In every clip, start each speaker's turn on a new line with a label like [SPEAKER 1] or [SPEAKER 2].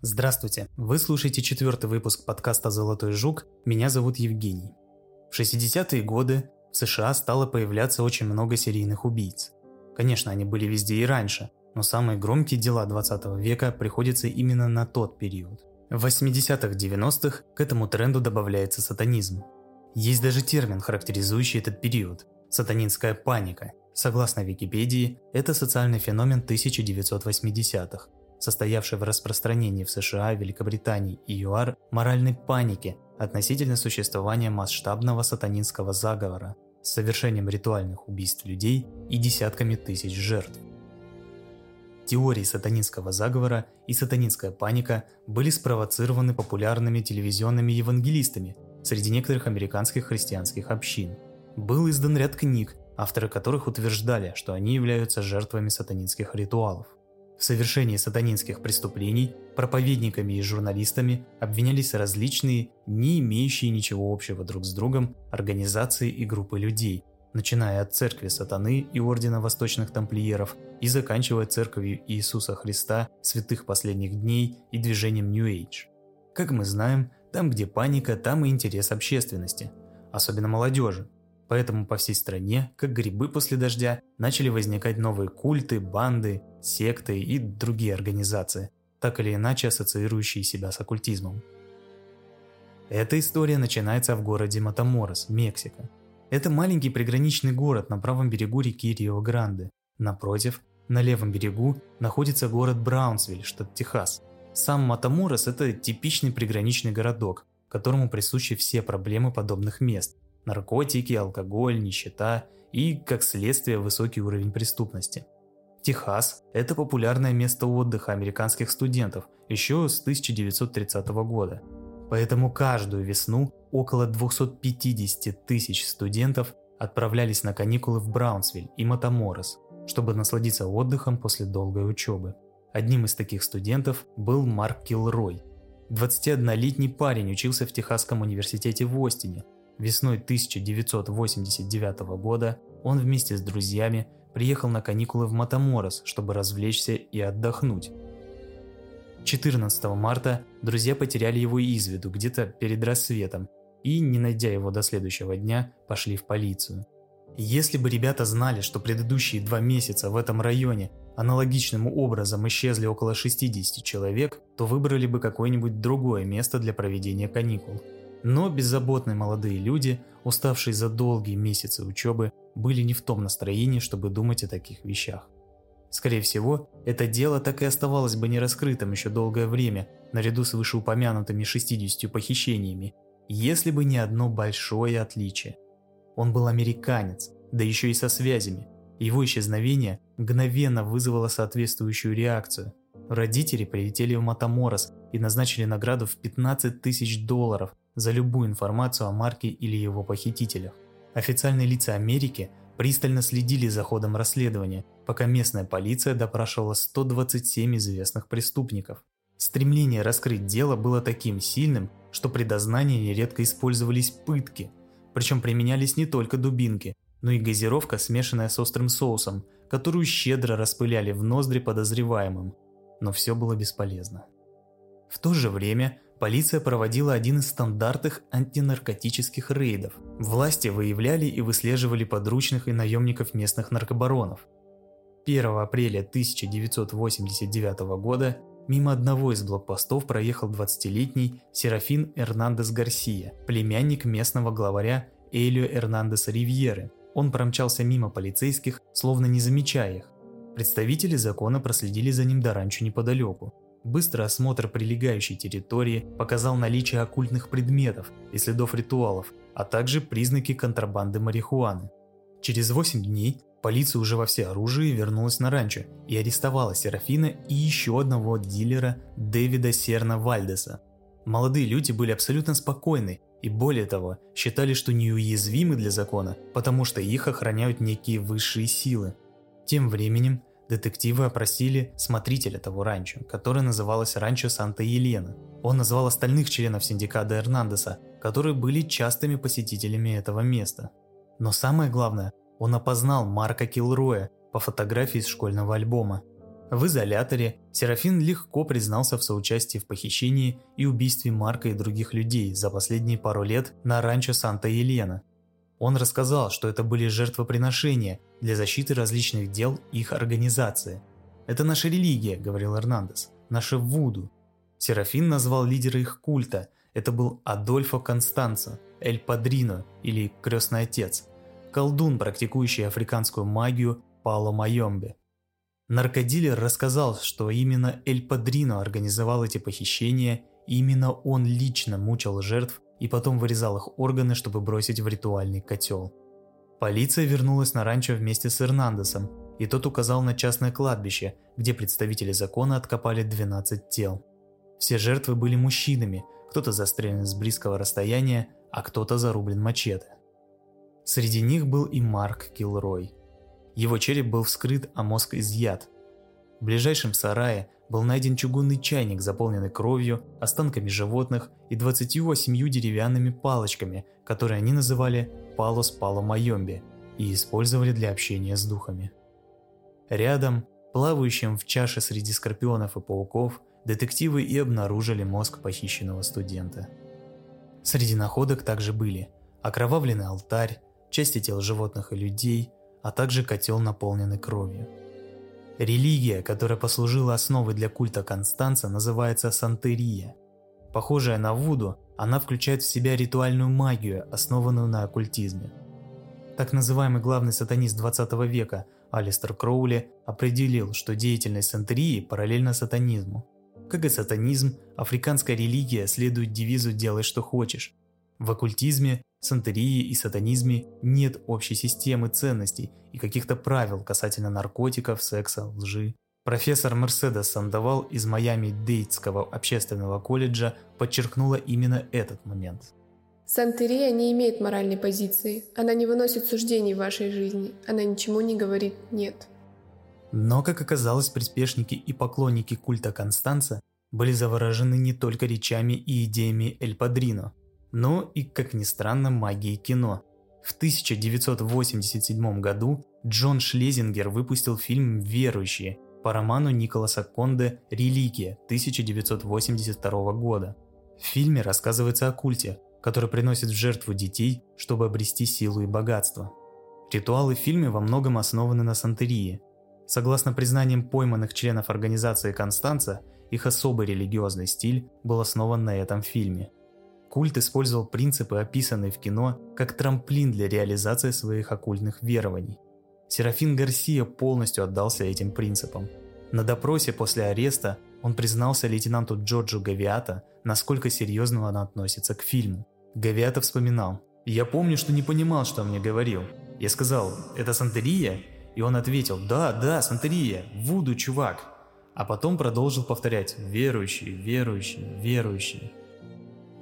[SPEAKER 1] Здравствуйте! Вы слушаете четвертый выпуск подкаста «Золотой жук». Меня зовут Евгений. В 60-е годы в США стало появляться очень много серийных убийц. Конечно, они были везде и раньше, но самые громкие дела 20 века приходятся именно на тот период. В 80-х-90-х к этому тренду добавляется сатанизм. Есть даже термин, характеризующий этот период – сатанинская паника. Согласно Википедии, это социальный феномен 1980-х, состоявший в распространении в США, Великобритании и ЮАР моральной паники относительно существования масштабного сатанинского заговора с совершением ритуальных убийств людей и десятками тысяч жертв. Теории сатанинского заговора и сатанинская паника были спровоцированы популярными телевизионными евангелистами среди некоторых американских христианских общин. Был издан ряд книг, авторы которых утверждали, что они являются жертвами сатанинских ритуалов. В совершении сатанинских преступлений проповедниками и журналистами обвинялись различные, не имеющие ничего общего друг с другом, организации и группы людей, начиная от церкви сатаны и ордена восточных тамплиеров и заканчивая церковью Иисуса Христа, святых последних дней и движением New Age. Как мы знаем, там, где паника, там и интерес общественности, особенно молодежи, Поэтому по всей стране, как грибы после дождя, начали возникать новые культы, банды, секты и другие организации, так или иначе ассоциирующие себя с оккультизмом. Эта история начинается в городе Матаморос, Мексика. Это маленький приграничный город на правом берегу реки Рио-Гранде. Напротив, на левом берегу, находится город Браунсвиль, штат Техас. Сам Матаморос – это типичный приграничный городок, которому присущи все проблемы подобных мест – наркотики, алкоголь, нищета и, как следствие, высокий уровень преступности. Техас – это популярное место отдыха американских студентов еще с 1930 года. Поэтому каждую весну около 250 тысяч студентов отправлялись на каникулы в Браунсвиль и Матаморос, чтобы насладиться отдыхом после долгой учебы. Одним из таких студентов был Марк Килрой. 21-летний парень учился в Техасском университете в Остине – Весной 1989 года он вместе с друзьями приехал на каникулы в Матаморос, чтобы развлечься и отдохнуть. 14 марта друзья потеряли его из виду где-то перед рассветом и, не найдя его до следующего дня, пошли в полицию. Если бы ребята знали, что предыдущие два месяца в этом районе аналогичным образом исчезли около 60 человек, то выбрали бы какое-нибудь другое место для проведения каникул. Но беззаботные молодые люди, уставшие за долгие месяцы учебы, были не в том настроении, чтобы думать о таких вещах. Скорее всего, это дело так и оставалось бы нераскрытым еще долгое время, наряду с вышеупомянутыми 60 похищениями, если бы не одно большое отличие. Он был американец, да еще и со связями. Его исчезновение мгновенно вызвало соответствующую реакцию. Родители прилетели в Матаморос и назначили награду в 15 тысяч долларов за любую информацию о Марке или его похитителях. Официальные лица Америки пристально следили за ходом расследования, пока местная полиция допрашивала 127 известных преступников. Стремление раскрыть дело было таким сильным, что при дознании нередко использовались пытки, причем применялись не только дубинки, но и газировка, смешанная с острым соусом, которую щедро распыляли в ноздри подозреваемым. Но все было бесполезно. В то же время полиция проводила один из стандартных антинаркотических рейдов. Власти выявляли и выслеживали подручных и наемников местных наркобаронов. 1 апреля 1989 года мимо одного из блокпостов проехал 20-летний Серафин Эрнандес Гарсия, племянник местного главаря Элио Эрнандеса Ривьеры. Он промчался мимо полицейских, словно не замечая их. Представители закона проследили за ним до ранчо неподалеку. Быстрый осмотр прилегающей территории показал наличие оккультных предметов и следов ритуалов, а также признаки контрабанды марихуаны. Через 8 дней полиция уже во всеоружии вернулась на ранчо и арестовала Серафина и еще одного дилера Дэвида Серна Вальдеса. Молодые люди были абсолютно спокойны и более того, считали, что неуязвимы для закона, потому что их охраняют некие высшие силы. Тем временем Детективы опросили смотрителя того ранчо, которое называлось ранчо Санта-Елена. Он назвал остальных членов синдиката Эрнандеса, которые были частыми посетителями этого места. Но самое главное, он опознал Марка Килроя по фотографии из школьного альбома. В изоляторе Серафин легко признался в соучастии в похищении и убийстве Марка и других людей за последние пару лет на ранчо Санта-Елена. Он рассказал, что это были жертвоприношения для защиты различных дел их организации. «Это наша религия», — говорил Эрнандес, — «наше Вуду». Серафин назвал лидера их культа. Это был Адольфо Констанцо, Эль Падрино или Крестный Отец, колдун, практикующий африканскую магию Пало Майомбе. Наркодилер рассказал, что именно Эль Падрино организовал эти похищения, и именно он лично мучил жертв и потом вырезал их органы, чтобы бросить в ритуальный котел. Полиция вернулась на ранчо вместе с Эрнандесом, и тот указал на частное кладбище, где представители закона откопали 12 тел. Все жертвы были мужчинами, кто-то застрелен с близкого расстояния, а кто-то зарублен мачете. Среди них был и Марк Килрой – его череп был вскрыт, а мозг изъят. В ближайшем сарае был найден чугунный чайник, заполненный кровью, останками животных и 28 деревянными палочками, которые они называли «палос пало майомби» и использовали для общения с духами. Рядом, плавающим в чаше среди скорпионов и пауков, детективы и обнаружили мозг похищенного студента. Среди находок также были окровавленный алтарь, части тел животных и людей, а также котел, наполненный кровью. Религия, которая послужила основой для культа Констанца, называется сантерия. Похожая на Вуду, она включает в себя ритуальную магию, основанную на оккультизме. Так называемый главный сатанист 20 века Алистер Кроули определил, что деятельность сантерии параллельна сатанизму. Как и сатанизм, африканская религия следует девизу «делай, что хочешь». В оккультизме сантерии и сатанизме нет общей системы ценностей и каких-то правил касательно наркотиков, секса, лжи. Профессор Мерседес Сандовал из Майами-Дейтского общественного колледжа подчеркнула именно этот момент.
[SPEAKER 2] Сантерия не имеет моральной позиции. Она не выносит суждений в вашей жизни. Она ничему не говорит «нет».
[SPEAKER 1] Но, как оказалось, приспешники и поклонники культа Констанца были заворожены не только речами и идеями Эль Падрино – но и, как ни странно, магии кино. В 1987 году Джон Шлезингер выпустил фильм «Верующие» по роману Николаса Конде «Религия» 1982 года. В фильме рассказывается о культе, который приносит в жертву детей, чтобы обрести силу и богатство. Ритуалы в фильме во многом основаны на сантерии. Согласно признаниям пойманных членов организации Констанца, их особый религиозный стиль был основан на этом фильме – Культ использовал принципы, описанные в кино, как трамплин для реализации своих оккультных верований. Серафин Гарсия полностью отдался этим принципам. На допросе после ареста он признался лейтенанту Джорджу Гавиата, насколько серьезно он относится к фильму. Гавиата вспоминал. «Я помню, что не понимал, что он мне говорил. Я сказал, это Сантерия?» И он ответил, «Да, да, Сантерия, Вуду, чувак». А потом продолжил повторять «верующие, верующие, верующие».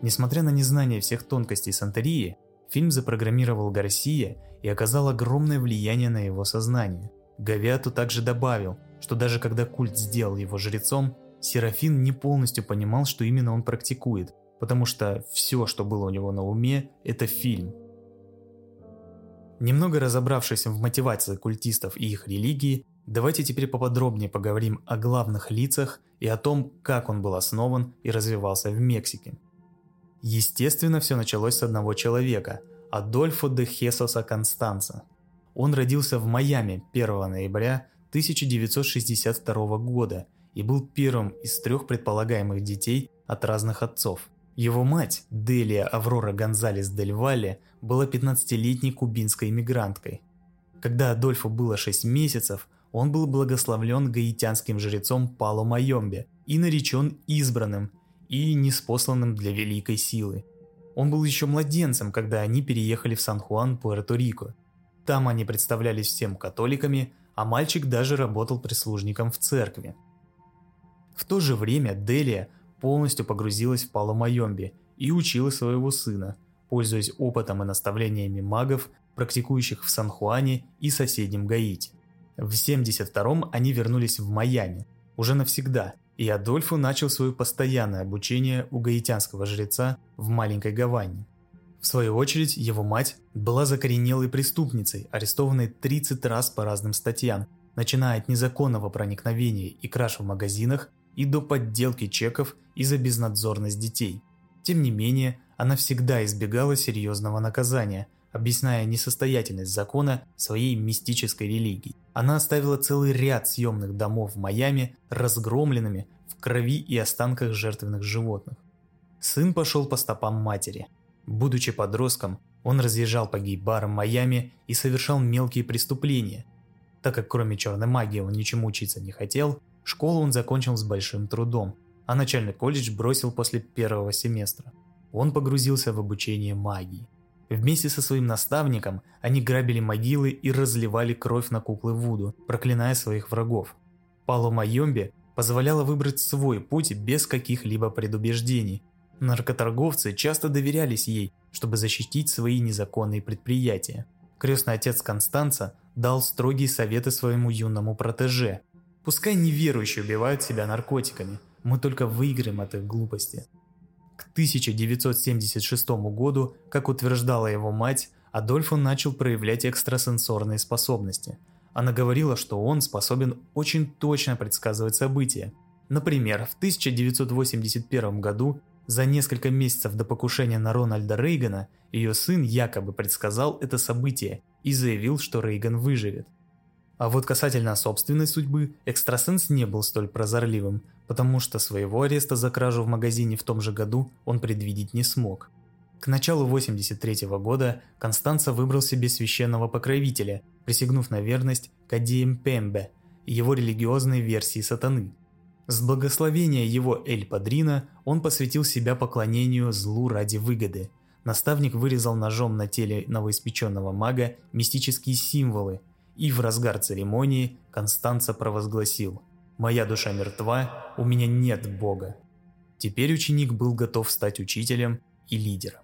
[SPEAKER 1] Несмотря на незнание всех тонкостей Сантерии, фильм запрограммировал Гарсия и оказал огромное влияние на его сознание. Гавиату также добавил, что даже когда культ сделал его жрецом, Серафин не полностью понимал, что именно он практикует, потому что все, что было у него на уме, это фильм. Немного разобравшись в мотивации культистов и их религии, давайте теперь поподробнее поговорим о главных лицах и о том, как он был основан и развивался в Мексике. Естественно, все началось с одного человека – Адольфо де Хесоса Констанца. Он родился в Майами 1 ноября 1962 года и был первым из трех предполагаемых детей от разных отцов. Его мать, Делия Аврора Гонзалес Дель Валле, была 15-летней кубинской иммигранткой. Когда Адольфу было 6 месяцев, он был благословлен гаитянским жрецом Пало Майомбе и наречен избранным – и неспосланным для великой силы. Он был еще младенцем, когда они переехали в Сан-Хуан, Пуэрто-Рико. Там они представлялись всем католиками, а мальчик даже работал прислужником в церкви. В то же время Делия полностью погрузилась в Паломайомби и учила своего сына, пользуясь опытом и наставлениями магов, практикующих в Сан-Хуане и соседнем Гаити. В 72-м они вернулись в Майами, уже навсегда – и Адольфу начал свое постоянное обучение у гаитянского жреца в маленькой Гаване. В свою очередь, его мать была закоренелой преступницей, арестованной 30 раз по разным статьям, начиная от незаконного проникновения и краж в магазинах и до подделки чеков и за безнадзорность детей. Тем не менее, она всегда избегала серьезного наказания, объясняя несостоятельность закона своей мистической религией. Она оставила целый ряд съемных домов в Майами разгромленными в крови и останках жертвенных животных. Сын пошел по стопам матери. Будучи подростком, он разъезжал по гей-барам Майами и совершал мелкие преступления. Так как кроме черной магии он ничему учиться не хотел, школу он закончил с большим трудом, а начальный колледж бросил после первого семестра. Он погрузился в обучение магии. Вместе со своим наставником они грабили могилы и разливали кровь на куклы Вуду, проклиная своих врагов. Пало Майомби позволяла выбрать свой путь без каких-либо предубеждений. Наркоторговцы часто доверялись ей, чтобы защитить свои незаконные предприятия. Крестный отец Констанца дал строгие советы своему юному протеже. Пускай неверующие убивают себя наркотиками, мы только выиграем от их глупости. К 1976 году, как утверждала его мать, Адольфо начал проявлять экстрасенсорные способности. Она говорила, что он способен очень точно предсказывать события. Например, в 1981 году, за несколько месяцев до покушения на Рональда Рейгана, ее сын якобы предсказал это событие и заявил, что Рейган выживет. А вот касательно собственной судьбы, экстрасенс не был столь прозорливым, потому что своего ареста за кражу в магазине в том же году он предвидеть не смог. К началу 83 года Констанца выбрал себе священного покровителя, присягнув на верность Кадием Пембе, его религиозной версии сатаны. С благословения его Эль Падрина он посвятил себя поклонению злу ради выгоды. Наставник вырезал ножом на теле новоиспеченного мага мистические символы, и в разгар церемонии Констанца провозгласил «Моя душа мертва, у меня нет Бога». Теперь ученик был готов стать учителем и лидером.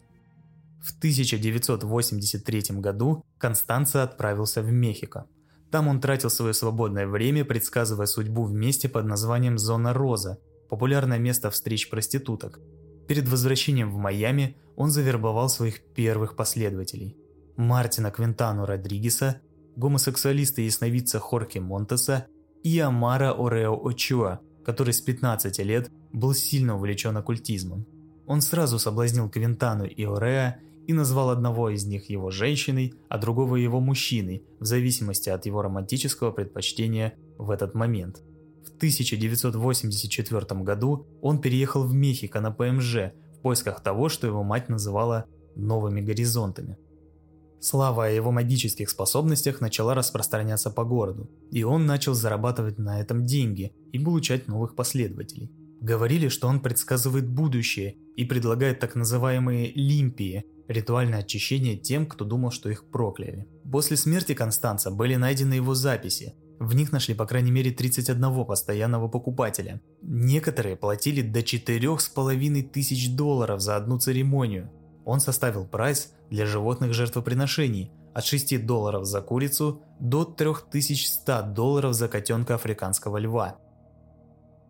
[SPEAKER 1] В 1983 году Констанца отправился в Мехико. Там он тратил свое свободное время, предсказывая судьбу в месте под названием «Зона Роза», популярное место встреч проституток. Перед возвращением в Майами он завербовал своих первых последователей – Мартина Квинтану Родригеса гомосексуалиста и ясновидца Хорхе Монтеса и Амара Орео Очуа, который с 15 лет был сильно увлечен оккультизмом. Он сразу соблазнил Квинтану и Ореа и назвал одного из них его женщиной, а другого его мужчиной, в зависимости от его романтического предпочтения в этот момент. В 1984 году он переехал в Мехико на ПМЖ в поисках того, что его мать называла «новыми горизонтами». Слава о его магических способностях начала распространяться по городу, и он начал зарабатывать на этом деньги и получать новых последователей. Говорили, что он предсказывает будущее и предлагает так называемые лимпии – ритуальное очищение тем, кто думал, что их прокляли. После смерти Констанца были найдены его записи. В них нашли по крайней мере 31 постоянного покупателя. Некоторые платили до 4,5 тысяч долларов за одну церемонию – он составил прайс для животных жертвоприношений от 6 долларов за курицу до 3100 долларов за котенка африканского льва.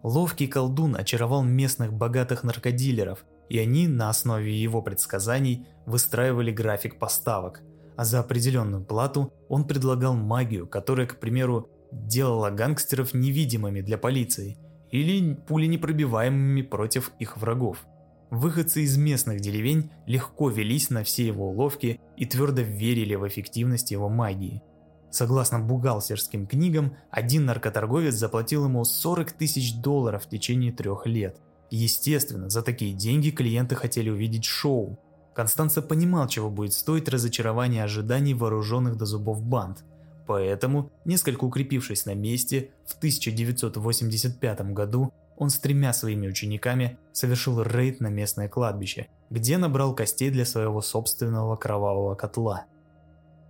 [SPEAKER 1] Ловкий колдун очаровал местных богатых наркодилеров, и они на основе его предсказаний выстраивали график поставок, а за определенную плату он предлагал магию, которая, к примеру, делала гангстеров невидимыми для полиции или пуленепробиваемыми против их врагов. Выходцы из местных деревень легко велись на все его уловки и твердо верили в эффективность его магии. Согласно бухгалтерским книгам, один наркоторговец заплатил ему 40 тысяч долларов в течение трех лет. Естественно, за такие деньги клиенты хотели увидеть шоу. Констанца понимал, чего будет стоить разочарование ожиданий вооруженных до зубов банд. Поэтому, несколько укрепившись на месте, в 1985 году он с тремя своими учениками совершил рейд на местное кладбище, где набрал костей для своего собственного кровавого котла.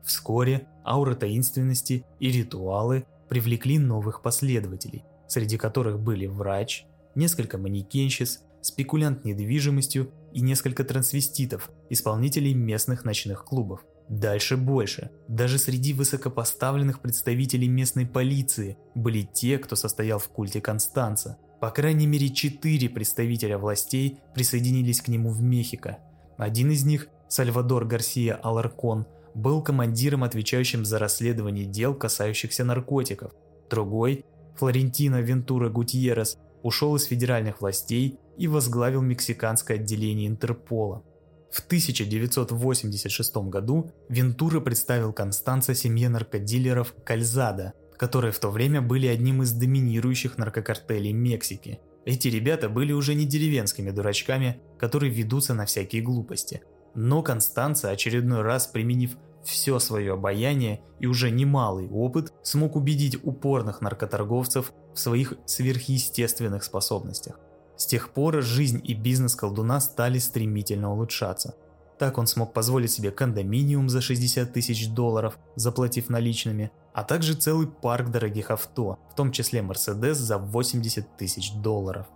[SPEAKER 1] Вскоре аура таинственности и ритуалы привлекли новых последователей, среди которых были врач, несколько манекенщиц, спекулянт недвижимостью и несколько трансвеститов, исполнителей местных ночных клубов. Дальше больше. Даже среди высокопоставленных представителей местной полиции были те, кто состоял в культе Констанца – по крайней мере, четыре представителя властей присоединились к нему в Мехико. Один из них, Сальвадор Гарсия Аларкон, был командиром, отвечающим за расследование дел, касающихся наркотиков. Другой, Флорентино Вентура Гутьеррес, ушел из федеральных властей и возглавил мексиканское отделение Интерпола. В 1986 году Вентура представил Констанца семье наркодилеров Кальзада, которые в то время были одним из доминирующих наркокартелей Мексики. Эти ребята были уже не деревенскими дурачками, которые ведутся на всякие глупости. Но Констанца, очередной раз применив все свое обаяние и уже немалый опыт, смог убедить упорных наркоторговцев в своих сверхъестественных способностях. С тех пор жизнь и бизнес колдуна стали стремительно улучшаться. Так он смог позволить себе кондоминиум за 60 тысяч долларов, заплатив наличными, а также целый парк дорогих авто, в том числе Мерседес за 80 тысяч долларов.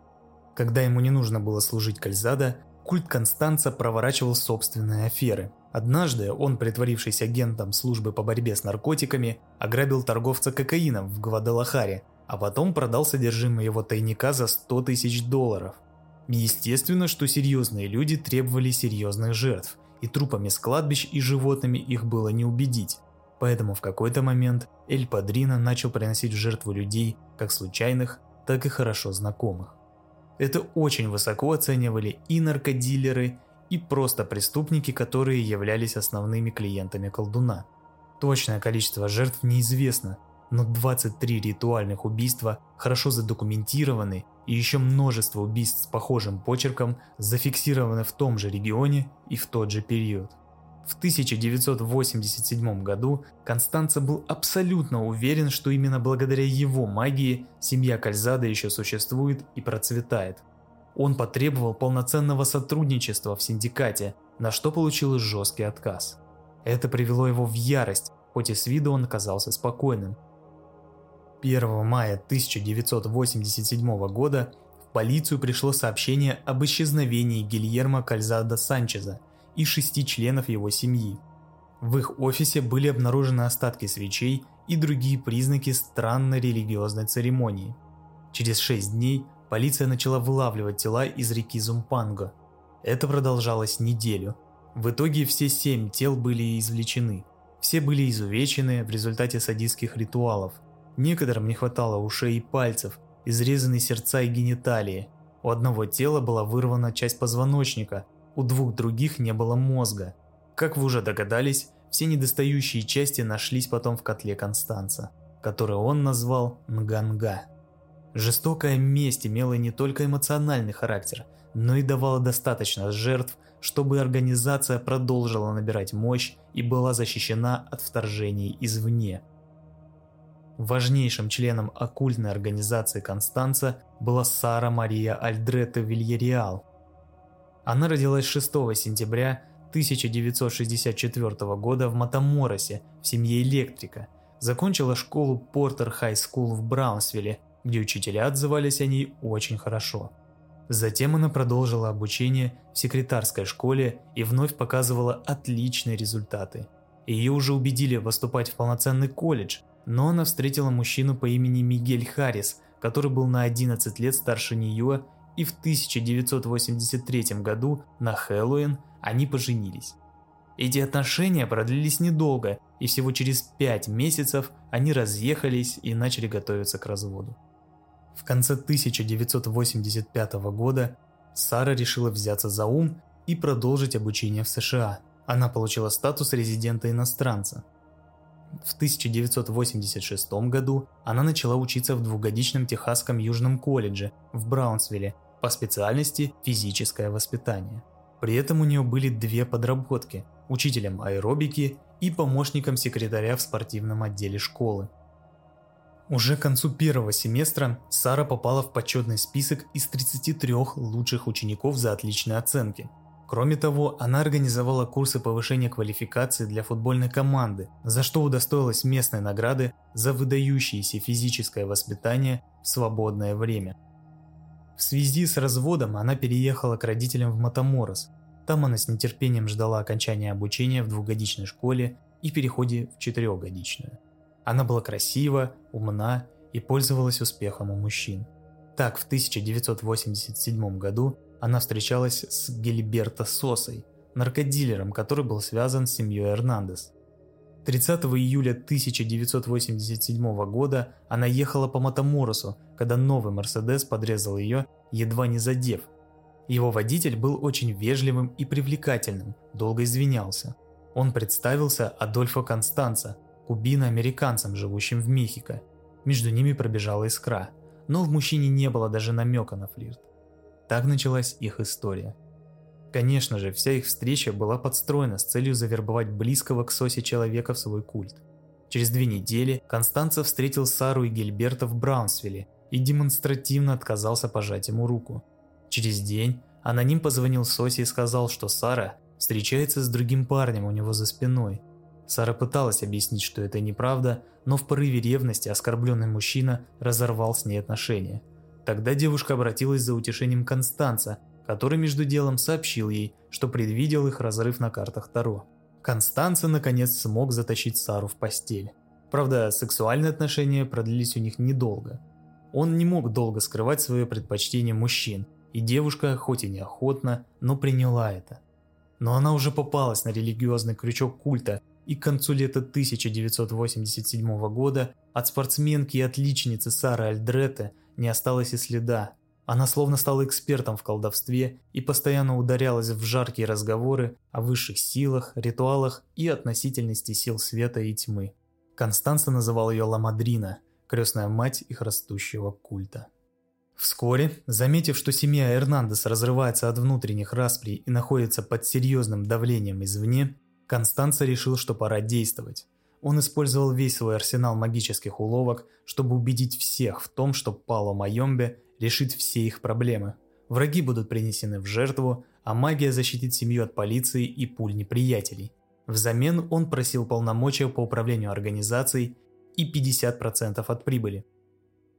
[SPEAKER 1] Когда ему не нужно было служить Кальзада, культ Констанца проворачивал собственные аферы. Однажды он, притворившись агентом службы по борьбе с наркотиками, ограбил торговца кокаином в Гвадалахаре, а потом продал содержимое его тайника за 100 тысяч долларов. Естественно, что серьезные люди требовали серьезных жертв, и трупами с кладбищ и животными их было не убедить. Поэтому в какой-то момент Эль Падрино начал приносить в жертву людей, как случайных, так и хорошо знакомых. Это очень высоко оценивали и наркодилеры, и просто преступники, которые являлись основными клиентами колдуна. Точное количество жертв неизвестно, но 23 ритуальных убийства хорошо задокументированы и еще множество убийств с похожим почерком зафиксированы в том же регионе и в тот же период. В 1987 году Констанца был абсолютно уверен, что именно благодаря его магии семья Кальзада еще существует и процветает. Он потребовал полноценного сотрудничества в синдикате, на что получил жесткий отказ. Это привело его в ярость, хоть и с виду он казался спокойным. 1 мая 1987 года в полицию пришло сообщение об исчезновении Гильермо Кальзада Санчеза и шести членов его семьи. В их офисе были обнаружены остатки свечей и другие признаки странной религиозной церемонии. Через шесть дней полиция начала вылавливать тела из реки Зумпанго. Это продолжалось неделю. В итоге все семь тел были извлечены. Все были изувечены в результате садистских ритуалов – Некоторым не хватало ушей и пальцев, изрезаны сердца и гениталии. У одного тела была вырвана часть позвоночника, у двух других не было мозга. Как вы уже догадались, все недостающие части нашлись потом в котле Констанца, который он назвал Нганга. Жестокая месть имела не только эмоциональный характер, но и давала достаточно жертв, чтобы организация продолжила набирать мощь и была защищена от вторжений извне. Важнейшим членом оккультной организации Констанца была Сара Мария Альдретта Вильяреал. Она родилась 6 сентября 1964 года в Матаморосе в семье электрика. Закончила школу Porter High School в Браунсвилле, где учителя отзывались о ней очень хорошо. Затем она продолжила обучение в секретарской школе и вновь показывала отличные результаты. Ее уже убедили поступать в полноценный колледж – но она встретила мужчину по имени Мигель Харрис, который был на 11 лет старше нее, и в 1983 году на Хэллоуин они поженились. Эти отношения продлились недолго, и всего через 5 месяцев они разъехались и начали готовиться к разводу. В конце 1985 года Сара решила взяться за ум и продолжить обучение в США. Она получила статус резидента-иностранца – в 1986 году она начала учиться в двухгодичном Техасском Южном колледже в Браунсвилле по специальности физическое воспитание. При этом у нее были две подработки – учителем аэробики и помощником секретаря в спортивном отделе школы. Уже к концу первого семестра Сара попала в почетный список из 33 лучших учеников за отличные оценки – Кроме того, она организовала курсы повышения квалификации для футбольной команды, за что удостоилась местной награды за выдающееся физическое воспитание в свободное время. В связи с разводом она переехала к родителям в Матаморос. Там она с нетерпением ждала окончания обучения в двухгодичной школе и переходе в четырехгодичную. Она была красива, умна и пользовалась успехом у мужчин. Так, в 1987 году она встречалась с Гильберто Сосой, наркодилером, который был связан с семьей Эрнандес. 30 июля 1987 года она ехала по Матаморосу, когда новый Мерседес подрезал ее, едва не задев. Его водитель был очень вежливым и привлекательным, долго извинялся. Он представился Адольфо Констанца, кубино-американцем, живущим в Мехико. Между ними пробежала искра, но в мужчине не было даже намека на флирт. Так началась их история – Конечно же, вся их встреча была подстроена с целью завербовать близкого к Сосе человека в свой культ. Через две недели Констанца встретил Сару и Гильберта в Браунсвилле и демонстративно отказался пожать ему руку. Через день аноним позвонил Сосе и сказал, что Сара встречается с другим парнем у него за спиной. Сара пыталась объяснить, что это неправда, но в порыве ревности оскорбленный мужчина разорвал с ней отношения. Тогда девушка обратилась за утешением Констанца, который между делом сообщил ей, что предвидел их разрыв на картах Таро. Констанца наконец смог затащить Сару в постель. Правда, сексуальные отношения продлились у них недолго. Он не мог долго скрывать свое предпочтение мужчин, и девушка, хоть и неохотно, но приняла это. Но она уже попалась на религиозный крючок культа, и к концу лета 1987 года от спортсменки и отличницы Сары Альдретте не осталось и следа. Она словно стала экспертом в колдовстве и постоянно ударялась в жаркие разговоры о высших силах, ритуалах и относительности сил света и тьмы. Констанца называл ее Ламадрина, крестная мать их растущего культа. Вскоре, заметив, что семья Эрнандес разрывается от внутренних расприй и находится под серьезным давлением извне, Констанца решил, что пора действовать. Он использовал весь свой арсенал магических уловок, чтобы убедить всех в том, что Пало Майомбе решит все их проблемы. Враги будут принесены в жертву, а магия защитит семью от полиции и пуль неприятелей. Взамен он просил полномочия по управлению организацией и 50% от прибыли.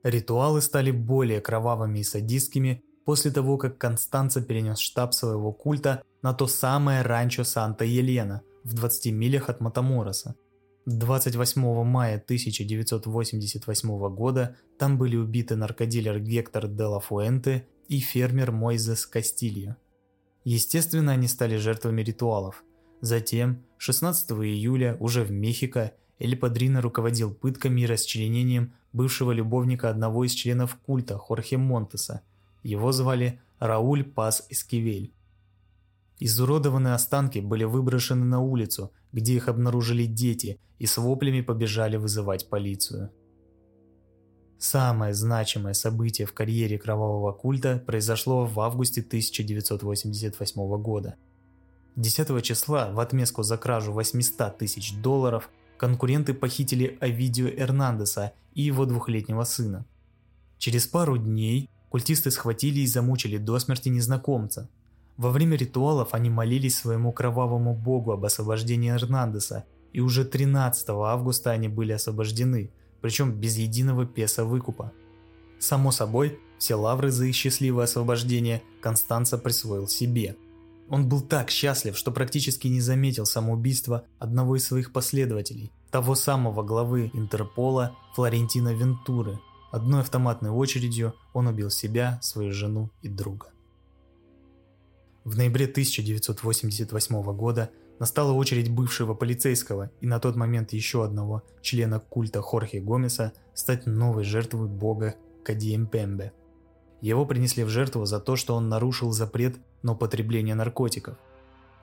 [SPEAKER 1] Ритуалы стали более кровавыми и садистскими после того, как Констанца перенес штаб своего культа на то самое ранчо Санта-Елена в 20 милях от Матамороса – 28 мая 1988 года там были убиты наркодилер Гектор де ла Фуэнте и фермер Мойзес Кастильо. Естественно, они стали жертвами ритуалов. Затем, 16 июля, уже в Мехико, Эль Падрино руководил пытками и расчленением бывшего любовника одного из членов культа Хорхе Монтеса. Его звали Рауль Пас Эскивель. Изуродованные останки были выброшены на улицу, где их обнаружили дети и с воплями побежали вызывать полицию. Самое значимое событие в карьере кровавого культа произошло в августе 1988 года. 10 числа в отместку за кражу 800 тысяч долларов конкуренты похитили Овидио Эрнандеса и его двухлетнего сына. Через пару дней культисты схватили и замучили до смерти незнакомца, во время ритуалов они молились своему кровавому богу об освобождении Эрнандеса, и уже 13 августа они были освобождены, причем без единого песа выкупа. Само собой, все лавры за их счастливое освобождение Констанца присвоил себе. Он был так счастлив, что практически не заметил самоубийства одного из своих последователей, того самого главы Интерпола Флорентина Вентуры. Одной автоматной очередью он убил себя, свою жену и друга. В ноябре 1988 года настала очередь бывшего полицейского и на тот момент еще одного члена культа Хорхе Гомеса стать новой жертвой бога Кадиемпембе. Его принесли в жертву за то, что он нарушил запрет на употребление наркотиков.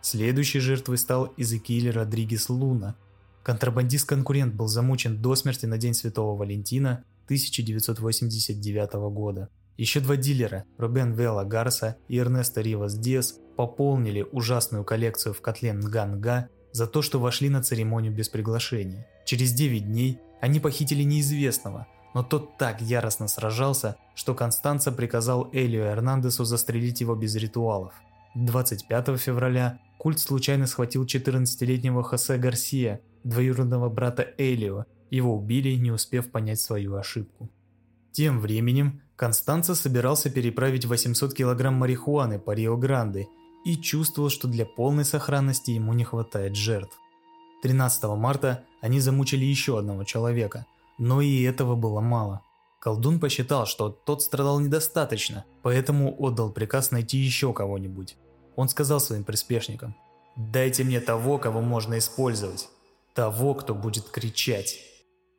[SPEAKER 1] Следующей жертвой стал Изекииль Родригес Луна. Контрабандист-конкурент был замучен до смерти на День Святого Валентина 1989 года. Еще два дилера, Рубен Вела Гарса и Эрнесто Ривас Диас, пополнили ужасную коллекцию в котле Нганга за то, что вошли на церемонию без приглашения. Через 9 дней они похитили неизвестного, но тот так яростно сражался, что Констанца приказал Элио Эрнандесу застрелить его без ритуалов. 25 февраля культ случайно схватил 14-летнего Хосе Гарсия, двоюродного брата Элио, его убили, не успев понять свою ошибку. Тем временем Констанца собирался переправить 800 килограмм марихуаны по Рио-Гранде и чувствовал, что для полной сохранности ему не хватает жертв. 13 марта они замучили еще одного человека, но и этого было мало. Колдун посчитал, что тот страдал недостаточно, поэтому отдал приказ найти еще кого-нибудь. Он сказал своим приспешникам, «Дайте мне того, кого можно использовать». Того, кто будет кричать.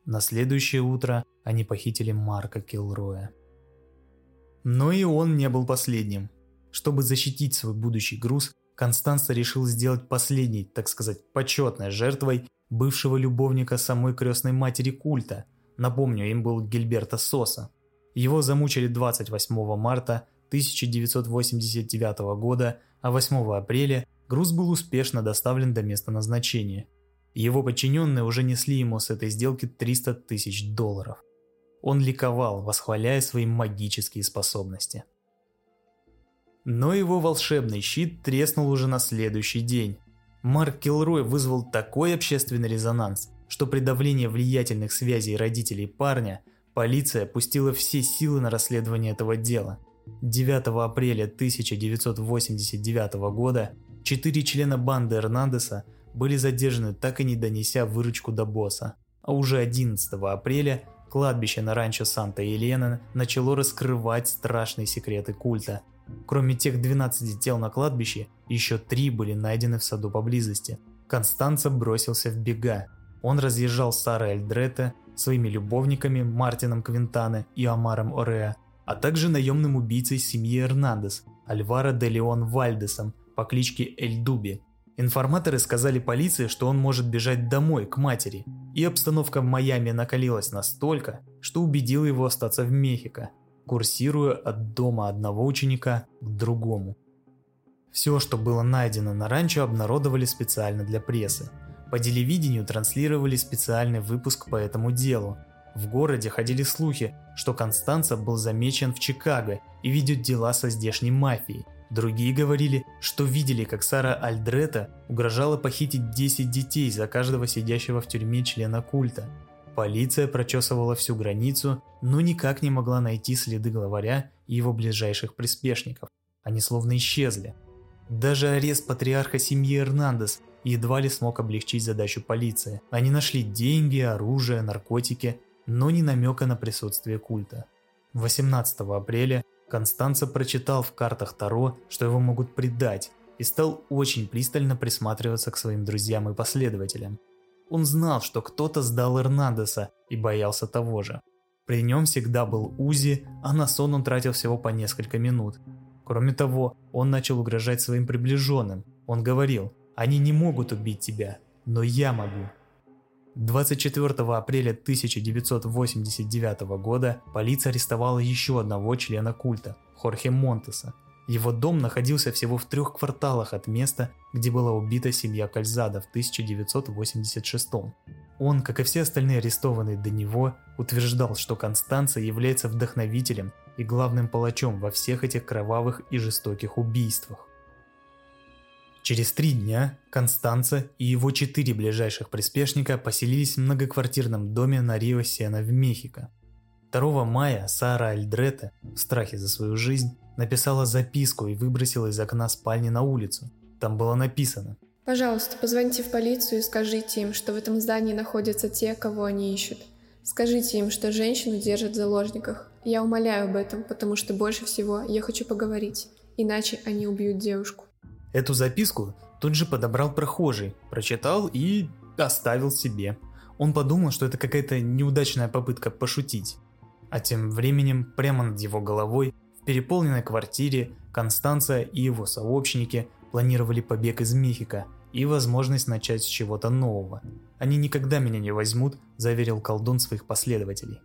[SPEAKER 1] На следующее утро они похитили Марка Килроя. Но и он не был последним. Чтобы защитить свой будущий груз, Констанца решил сделать последней, так сказать, почетной жертвой бывшего любовника самой крестной матери культа. Напомню, им был Гильберто Соса. Его замучили 28 марта 1989 года, а 8 апреля груз был успешно доставлен до места назначения. Его подчиненные уже несли ему с этой сделки 300 тысяч долларов. Он ликовал, восхваляя свои магические способности. Но его волшебный щит треснул уже на следующий день. Марк Килрой вызвал такой общественный резонанс, что при давлении влиятельных связей родителей парня полиция пустила все силы на расследование этого дела. 9 апреля 1989 года четыре члена банды Эрнандеса были задержаны, так и не донеся выручку до босса. А уже 11 апреля кладбище на ранчо Санта-Елена начало раскрывать страшные секреты культа. Кроме тех 12 тел на кладбище, еще три были найдены в саду поблизости. Констанца бросился в бега. Он разъезжал Сара Эльдрета своими любовниками Мартином Квинтане и Амаром Ореа, а также наемным убийцей семьи Эрнандес, Альваро де Леон Вальдесом по кличке Эль Дуби. Информаторы сказали полиции, что он может бежать домой, к матери, и обстановка в Майами накалилась настолько, что убедила его остаться в Мехико, курсируя от дома одного ученика к другому. Все, что было найдено на ранчо, обнародовали специально для прессы. По телевидению транслировали специальный выпуск по этому делу. В городе ходили слухи, что Констанца был замечен в Чикаго и ведет дела со здешней мафией – Другие говорили, что видели, как Сара Альдрета угрожала похитить 10 детей за каждого сидящего в тюрьме члена культа. Полиция прочесывала всю границу, но никак не могла найти следы главаря и его ближайших приспешников. Они словно исчезли. Даже арест патриарха семьи Эрнандес едва ли смог облегчить задачу полиции. Они нашли деньги, оружие, наркотики, но ни намека на присутствие культа. 18 апреля Констанца прочитал в картах Таро, что его могут предать, и стал очень пристально присматриваться к своим друзьям и последователям. Он знал, что кто-то сдал Эрнандеса и боялся того же. При нем всегда был Узи, а на сон он тратил всего по несколько минут. Кроме того, он начал угрожать своим приближенным. Он говорил, они не могут убить тебя, но я могу. 24 апреля 1989 года полиция арестовала еще одного члена культа, Хорхе Монтеса. Его дом находился всего в трех кварталах от места, где была убита семья Кальзада в 1986 Он, как и все остальные арестованные до него, утверждал, что Констанция является вдохновителем и главным палачом во всех этих кровавых и жестоких убийствах. Через три дня Констанца и его четыре ближайших приспешника поселились в многоквартирном доме на Рио-Сена в Мехико. 2 мая Сара Альдрета, в страхе за свою жизнь, написала записку и выбросила из окна спальни на улицу. Там было написано
[SPEAKER 2] «Пожалуйста, позвоните в полицию и скажите им, что в этом здании находятся те, кого они ищут. Скажите им, что женщину держат в заложниках. Я умоляю об этом, потому что больше всего я хочу поговорить, иначе они убьют девушку».
[SPEAKER 1] Эту записку тут же подобрал прохожий, прочитал и оставил себе. Он подумал, что это какая-то неудачная попытка пошутить. А тем временем, прямо над его головой, в переполненной квартире, Констанция и его сообщники планировали побег из Мехико и возможность начать с чего-то нового. «Они никогда меня не возьмут», – заверил колдун своих последователей.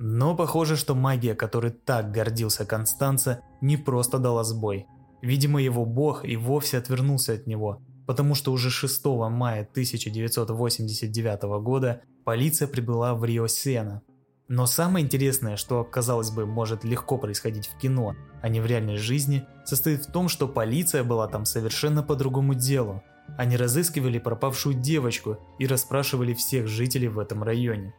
[SPEAKER 1] Но похоже, что магия, которой так гордился Констанца, не просто дала сбой – Видимо, его бог и вовсе отвернулся от него, потому что уже 6 мая 1989 года полиция прибыла в Рио-Сена. Но самое интересное, что, казалось бы, может легко происходить в кино, а не в реальной жизни, состоит в том, что полиция была там совершенно по другому делу. Они разыскивали пропавшую девочку и расспрашивали всех жителей в этом районе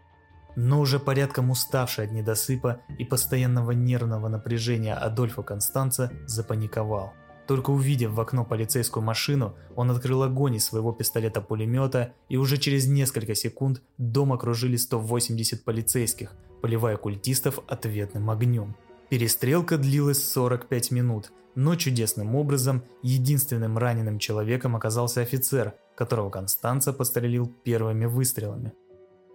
[SPEAKER 1] но уже порядком уставший от недосыпа и постоянного нервного напряжения Адольфа Констанца запаниковал. Только увидев в окно полицейскую машину, он открыл огонь из своего пистолета-пулемета, и уже через несколько секунд дом окружили 180 полицейских, поливая культистов ответным огнем. Перестрелка длилась 45 минут, но чудесным образом единственным раненым человеком оказался офицер, которого Констанца пострелил первыми выстрелами.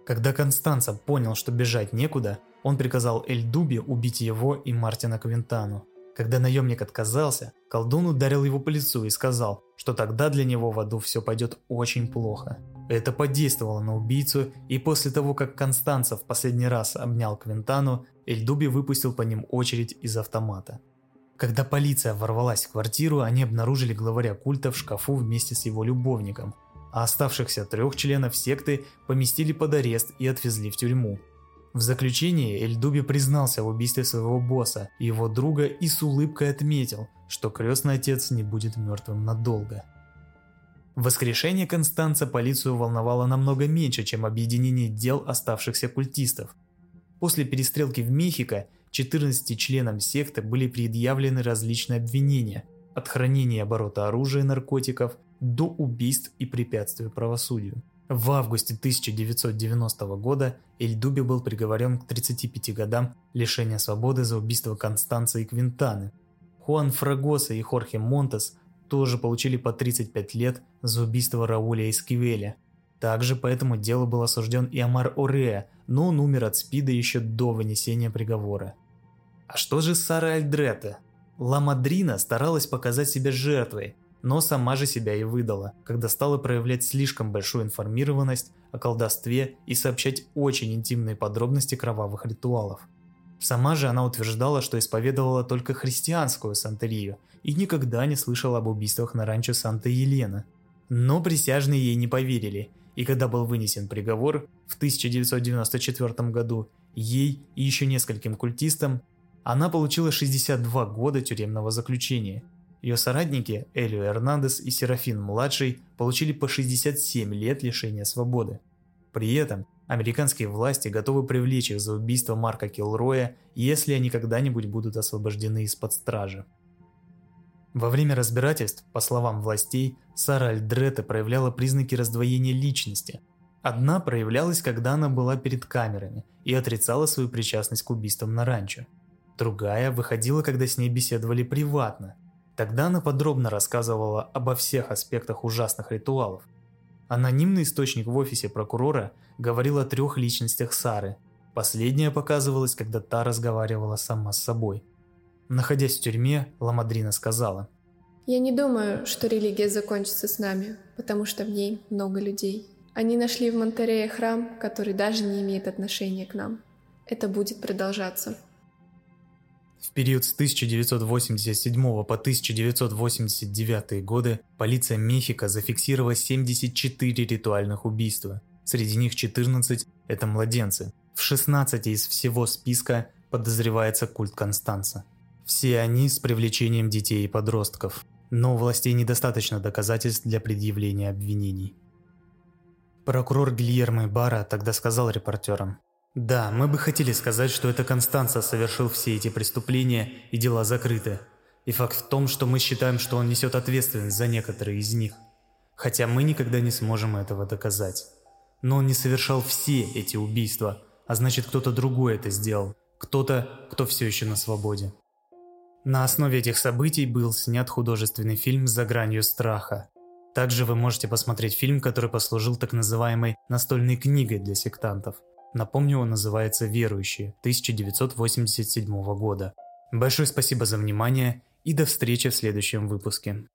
[SPEAKER 1] Когда Констанца понял, что бежать некуда, он приказал Эльдубе убить его и Мартина Квинтану. Когда наемник отказался, колдун ударил его по лицу и сказал, что тогда для него в аду все пойдет очень плохо. Это подействовало на убийцу, и после того, как Констанца в последний раз обнял Квинтану, Эльдуби выпустил по ним очередь из автомата. Когда полиция ворвалась в квартиру, они обнаружили главаря культа в шкафу вместе с его любовником, а оставшихся трех членов секты поместили под арест и отвезли в тюрьму. В заключение Эльдуби признался в убийстве своего босса и его друга и с улыбкой отметил, что крестный отец не будет мертвым надолго. Воскрешение Констанца полицию волновало намного меньше, чем объединение дел оставшихся культистов. После перестрелки в Мехико 14 членам секты были предъявлены различные обвинения – от хранения оборота оружия и наркотиков до убийств и препятствий правосудию. В августе 1990 года Эльдуби был приговорен к 35 годам лишения свободы за убийство Констанции Квинтаны. Хуан Фрагоса и Хорхе Монтес тоже получили по 35 лет за убийство Рауля Эскивеля. Также по этому делу был осужден и Амар Орея, но он умер от СПИДа еще до вынесения приговора. А что же Сара Альдрета? Ла Мадрина старалась показать себя жертвой, но сама же себя и выдала, когда стала проявлять слишком большую информированность о колдовстве и сообщать очень интимные подробности кровавых ритуалов. Сама же она утверждала, что исповедовала только христианскую сантерию и никогда не слышала об убийствах на ранчо Санта-Елена. Но присяжные ей не поверили, и когда был вынесен приговор в 1994 году, ей и еще нескольким культистам она получила 62 года тюремного заключения – ее соратники Элио Эрнандес и Серафин-младший получили по 67 лет лишения свободы. При этом американские власти готовы привлечь их за убийство Марка Килроя, если они когда-нибудь будут освобождены из-под стражи. Во время разбирательств, по словам властей, Сара Альдретта проявляла признаки раздвоения личности. Одна проявлялась, когда она была перед камерами и отрицала свою причастность к убийствам на ранчо. Другая выходила, когда с ней беседовали приватно – Тогда она подробно рассказывала обо всех аспектах ужасных ритуалов. Анонимный источник в офисе прокурора говорил о трех личностях Сары. Последняя показывалась, когда та разговаривала сама с собой. Находясь в тюрьме, Ламадрина сказала.
[SPEAKER 2] «Я не думаю, что религия закончится с нами, потому что в ней много людей. Они нашли в Монтерее храм, который даже не имеет отношения к нам. Это будет продолжаться».
[SPEAKER 1] В период с 1987 по 1989 годы полиция Мехико зафиксировала 74 ритуальных убийства. Среди них 14 – это младенцы. В 16 из всего списка подозревается культ Констанца. Все они с привлечением детей и подростков. Но у властей недостаточно доказательств для предъявления обвинений. Прокурор Гильермо Бара тогда сказал репортерам, да, мы бы хотели сказать, что это Констанца совершил все эти преступления и дела закрыты. И факт в том, что мы считаем, что он несет ответственность за некоторые из них. Хотя мы никогда не сможем этого доказать. Но он не совершал все эти убийства, а значит кто-то другой это сделал. Кто-то, кто все еще на свободе. На основе этих событий был снят художественный фильм «За гранью страха». Также вы можете посмотреть фильм, который послужил так называемой настольной книгой для сектантов – Напомню, он называется «Верующие» 1987 года. Большое спасибо за внимание и до встречи в следующем выпуске.